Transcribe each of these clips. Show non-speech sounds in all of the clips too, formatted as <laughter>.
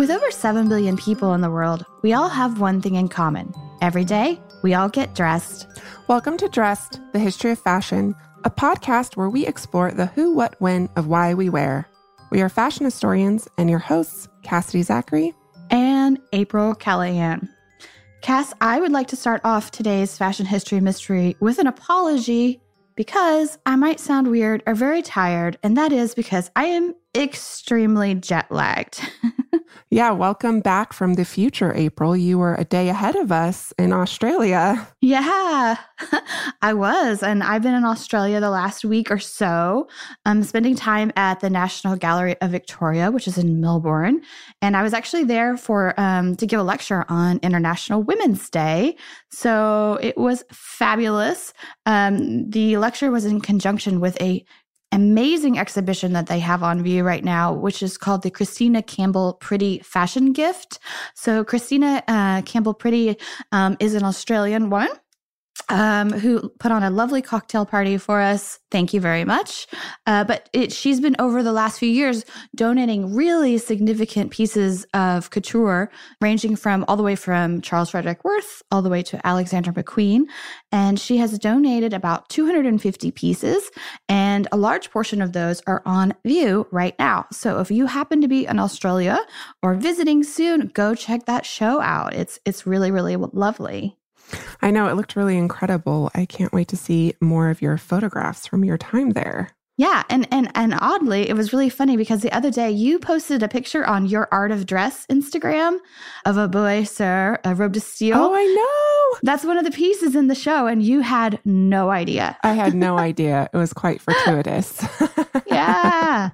With over 7 billion people in the world, we all have one thing in common. Every day, we all get dressed. Welcome to Dressed, the History of Fashion, a podcast where we explore the who, what, when of why we wear. We are fashion historians and your hosts, Cassidy Zachary and April Callahan. Cass, I would like to start off today's fashion history mystery with an apology because I might sound weird or very tired, and that is because I am extremely jet lagged. <laughs> Yeah, welcome back from the future, April. You were a day ahead of us in Australia. Yeah, <laughs> I was. And I've been in Australia the last week or so, um, spending time at the National Gallery of Victoria, which is in Melbourne. And I was actually there for um, to give a lecture on International Women's Day. So it was fabulous. Um, the lecture was in conjunction with a amazing exhibition that they have on view right now, which is called the Krystyna Campbell Pretty Fashion Gift. So, Krystyna uh, Campbell Pretty um, is an Australian woman um, who put on a lovely cocktail party for us. Thank you very much. Uh, but it, she's been over the last few years donating really significant pieces of couture, ranging from all the way from Charles Frederick Worth all the way to Alexander McQueen. And she has donated about 250 pieces, and a large portion of those are on view right now. So if you happen to be in Australia or visiting soon, go check that show out. It's it's really really lovely. I know it looked really incredible. I can't wait to see more of your photographs from your time there. Yeah, and and and oddly, it was really funny because the other day you posted a picture on your Art of Dress Instagram of a Boué Soeurs, a robe de style. Oh, I know. That's one of the pieces in the show, and you had no idea. I had no idea. It was quite fortuitous. <laughs> yeah.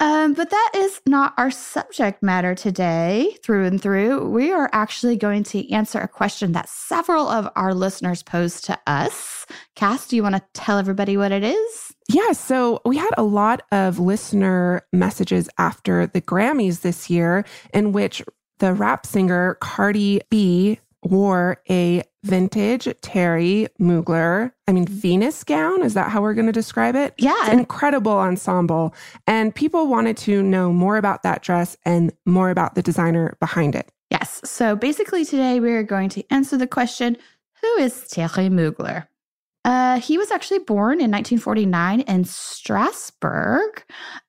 Um, but that is not our subject matter today, through and through. We are actually going to answer a question that several of our listeners posed to us. Cass, do you want to tell everybody what it is? Yeah, so we had a lot of listener messages after the Grammys this year in which the rap singer Cardi B wore a vintage Thierry Mugler, I mean, Venus gown. Is that how we're going to describe it? Yeah. Incredible ensemble. And people wanted to know more about that dress and more about the designer behind it. Yes. So basically, today we are going to answer the question Who is Thierry Mugler? Uh, he was actually born in 1949 in Strasbourg,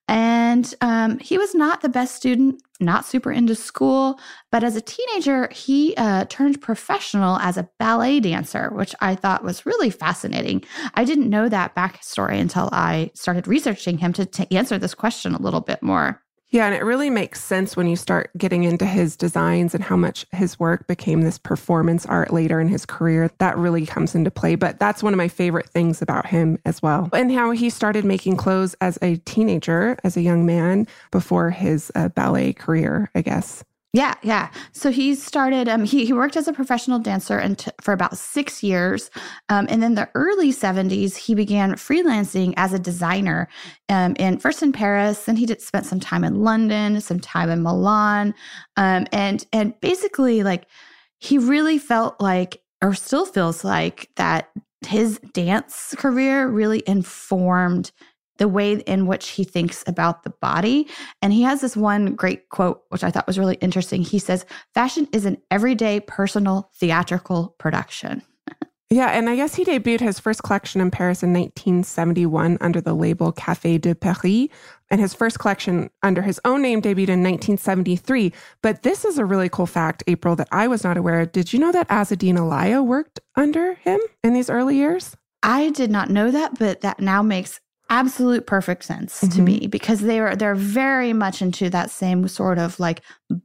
and um, he was not the best student, not super into school. But as a teenager, he uh, turned professional as a ballet dancer, which I thought was really fascinating. I didn't know that backstory until I started researching him to, to answer this question a little bit more. Yeah, and it really makes sense when you start getting into his designs and how much his work became this performance art later in his career. That really comes into play. But that's one of my favorite things about him as well. And how he started making clothes as a teenager, as a young man, before his uh, ballet career, I guess. Yeah, yeah. So he started. Um, he he worked as a professional dancer and t- for about six years, um, and then the early seventies he began freelancing as a designer. Um, in first in Paris, then he did spent some time in London, some time in Milan, um, and and basically like he really felt like, or still feels like that his dance career really informed the way in which he thinks about the body. And he has this one great quote, which I thought was really interesting. He says, Fashion is an everyday, personal, theatrical production. Yeah, and I guess he debuted his first collection in Paris in 1971 under the label Café de Paris, and his first collection under his own name debuted in 1973. But this is a really cool fact, April, that I was not aware of. Did you know that Azzedine Alaïa worked under him in these early years? I did not know that, but that now makes absolute perfect sense mm-hmm. to me because they are they're very much into that same sort of like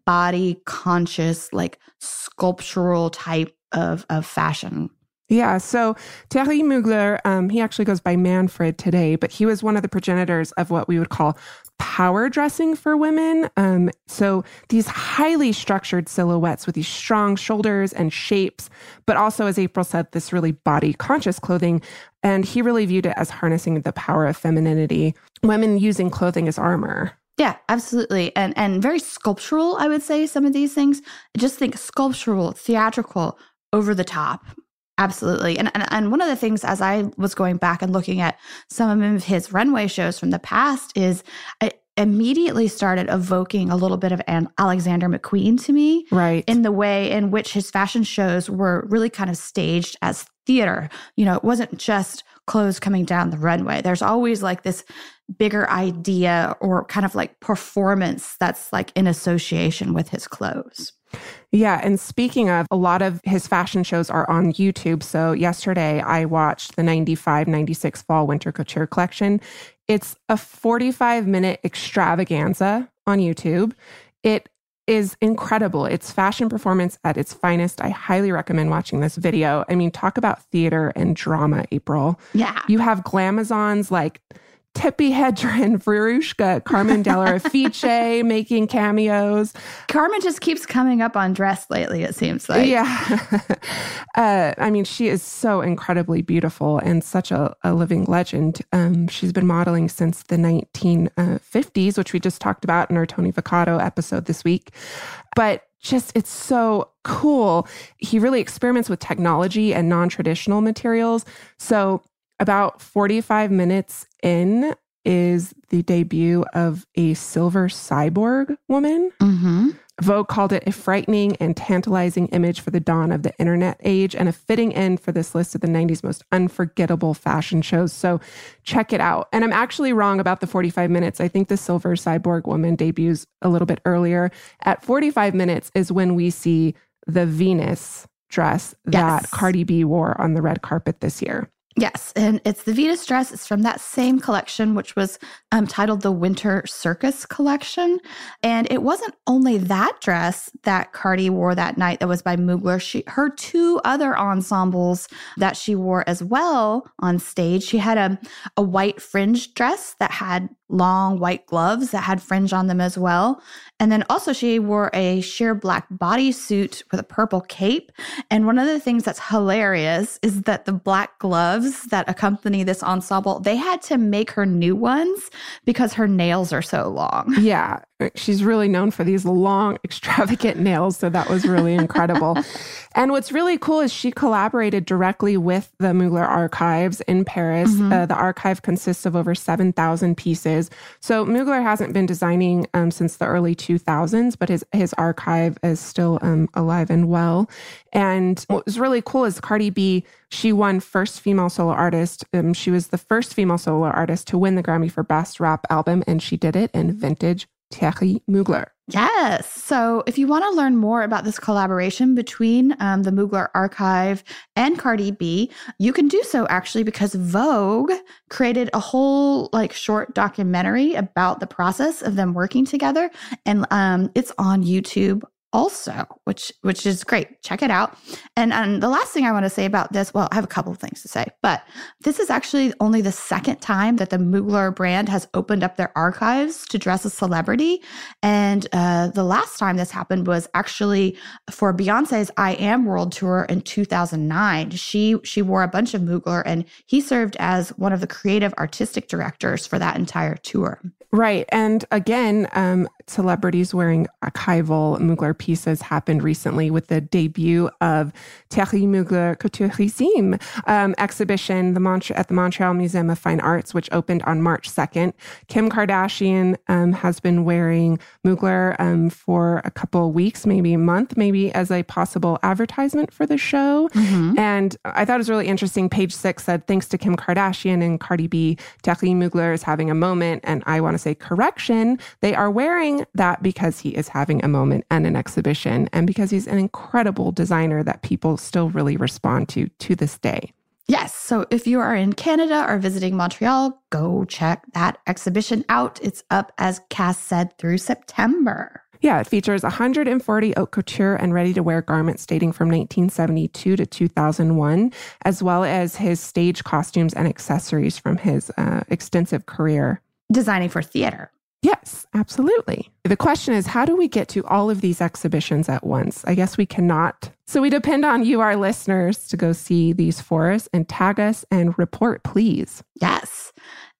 body conscious like sculptural type of of fashion Yeah. So Thierry Mugler, um, he actually goes by Manfred today, but he was one of the progenitors of what we would call power dressing for women. Um, so these highly structured silhouettes with these strong shoulders and shapes, but also, as April said, this really body conscious clothing. And he really viewed it as harnessing the power of femininity, women using clothing as armor. Yeah, absolutely. And and very sculptural, I would say some of these things. Just think sculptural, theatrical, over the top. Absolutely. And, and and one of the things as I was going back and looking at some of his runway shows from the past is I immediately started evoking a little bit of an Alexander McQueen to me. Right. In the way in which his fashion shows were really kind of staged as theater. You know, it wasn't just clothes coming down the runway. There's always like this bigger idea or kind of like performance that's like in association with his clothes. Yeah. And speaking of, a lot of his fashion shows are on YouTube. So yesterday I watched the 95 96 fall winter couture collection. It's a 45 minute extravaganza on YouTube. It is incredible. It's fashion performance at its finest. I highly recommend watching this video. I mean, talk about theater and drama, April. Yeah. You have glamazons like Tippi Hedren, Veruschka, Carmen Dell'Orefice <laughs> making cameos. Carmen just keeps coming up on dress lately, it seems like. Yeah. <laughs> uh, I mean, she is so incredibly beautiful and such a, a living legend. Um, she's been modeling since the 1950s, which we just talked about in our Tony Vicato episode this week. But just it's so cool. He really experiments with technology and non-traditional materials. So about 45 minutes in is the debut of a silver cyborg woman. Mm-hmm. Vogue called it a frightening and tantalizing image for the dawn of the internet age and a fitting end for this list of the 90s most unforgettable fashion shows. So check it out. And I'm actually wrong about the 45 minutes. I think the silver cyborg woman debuts a little bit earlier. At 45 minutes is when we see the Venus dress that Cardi B wore on the red carpet this year. Yes, and it's the Venus dress. It's from that same collection, which was um, titled the Winter Circus Collection. And it wasn't only that dress that Cardi wore that night that was by Mugler. She her two other ensembles that she wore as well on stage. She had a a white fringe dress that had long white gloves that had fringe on them as well. And then also she wore a sheer black bodysuit with a purple cape. And one of the things that's hilarious is that the black gloves that accompany this ensemble, they had to make her new ones because her nails are so long. Yeah, she's really known for these long, extravagant nails. So that was really incredible. <laughs> and what's really cool is she collaborated directly with the Mugler Archives in Paris. Uh, the archive consists of over 7,000 pieces. So Mugler hasn't been designing um, since the early 2000s, but his, his archive is still um, alive and well. And what was really cool is Cardi B, she won first female solo artist. Um, she was the first female solo artist to win the Grammy for Best Rap Album, and she did it in vintage Mugler. Yes. So if you want to learn more about this collaboration between um, the Mugler Archive and Cardi B, you can do so actually because Vogue created a whole like short documentary about the process of them working together, and um, it's on YouTube also, which which is great. Check it out. And and the last thing I want to say about this, well, I have a couple of things to say, but this is actually only the second time that the Mugler brand has opened up their archives to dress a celebrity. And uh, the last time this happened was actually for Beyonce's I Am World Tour in 2009. She she wore a bunch of Mugler, and he served as one of the creative artistic directors for that entire tour. Right. And again, um, celebrities wearing archival Mugler pieces happened recently with the debut of Thierry Mugler Couturissime um, exhibition the Mont- at the Montreal Museum of Fine Arts, which opened on March 2nd. Kim Kardashian um, has been wearing Mugler um, for a couple of weeks, maybe a month, maybe as a possible advertisement for the show. And I thought it was really interesting. Page six said, thanks to Kim Kardashian and Cardi B, Thierry Mugler is having a moment. And I want to say, correction, they are wearing that because he is having a moment and an exhibition and because he's an incredible designer that people still really respond to to this day. Yes. So if you are in Canada or visiting Montreal, go check that exhibition out. It's up, as Cass said, through September. Yeah, it features 140 haute couture and ready to wear garments dating from 1972 to 2001, as well as his stage costumes and accessories from his uh, extensive career. Designing for theater. Yes, absolutely. The question is, how do we get to all of these exhibitions at once? I guess we cannot. So we depend on you, our listeners, to go see these for us and tag us and report, please. Yes.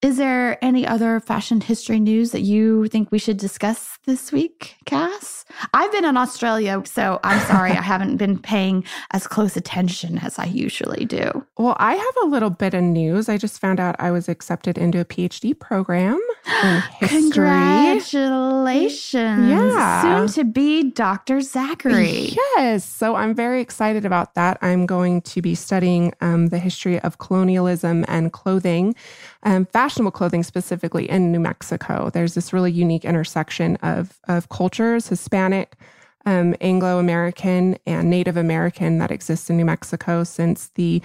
Is there any other fashion history news that you think we should discuss this week, Cass? I've been in Australia, so I'm sorry I haven't <laughs> been paying as close attention as I usually do. Well, I have a little bit of news. I just found out I was accepted into a PhD program in <gasps> history. Congratulations. Yeah. Soon to be Dr. Zachary. Yes. So I'm very excited about that. I'm going to be studying um, the history of colonialism and clothing, um, fashionable clothing specifically in New Mexico. There's this really unique intersection of, of cultures, Hispanic, um, Anglo American, and Native American that exists in New Mexico since the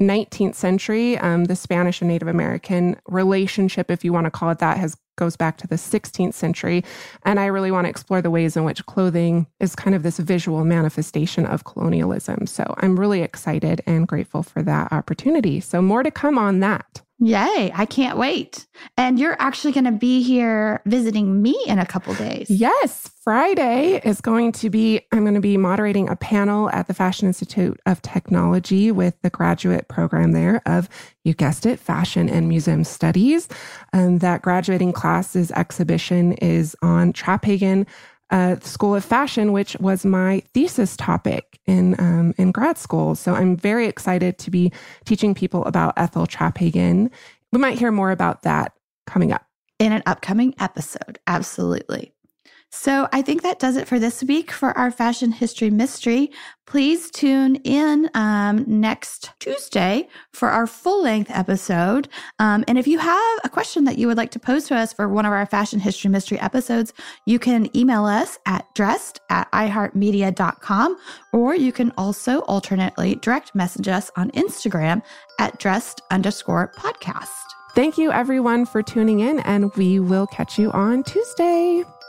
19th century. Um, the Spanish and Native American relationship, if you want to call it that, has goes back to the 16th century. And I really want to explore the ways in which clothing is kind of this visual manifestation of colonialism. So I'm really excited and grateful for that opportunity. So more to come on that. Yay, I can't wait. And you're actually going to be here visiting me in a couple days. Yes, Friday is going to be, I'm going to be moderating a panel at the Fashion Institute of Technology with the graduate program there of, you guessed it, Fashion and Museum Studies. Um, that graduating class's exhibition is on Traphagen uh, School of Fashion, which was my thesis topic in um, in grad school. So I'm very excited to be teaching people about Ethel Traphagen. We might hear more about that coming up in an upcoming episode. Absolutely. So I think that does it for this week for our fashion history mystery. Please tune in um, next Tuesday for our full length episode. Um, and if you have a question that you would like to pose to us for one of our fashion history mystery episodes, you can email us at dressed at iheartmedia.com, or you can also alternately direct message us on Instagram at dressed underscore podcast. Thank you, everyone, for tuning in, and we will catch you on Tuesday.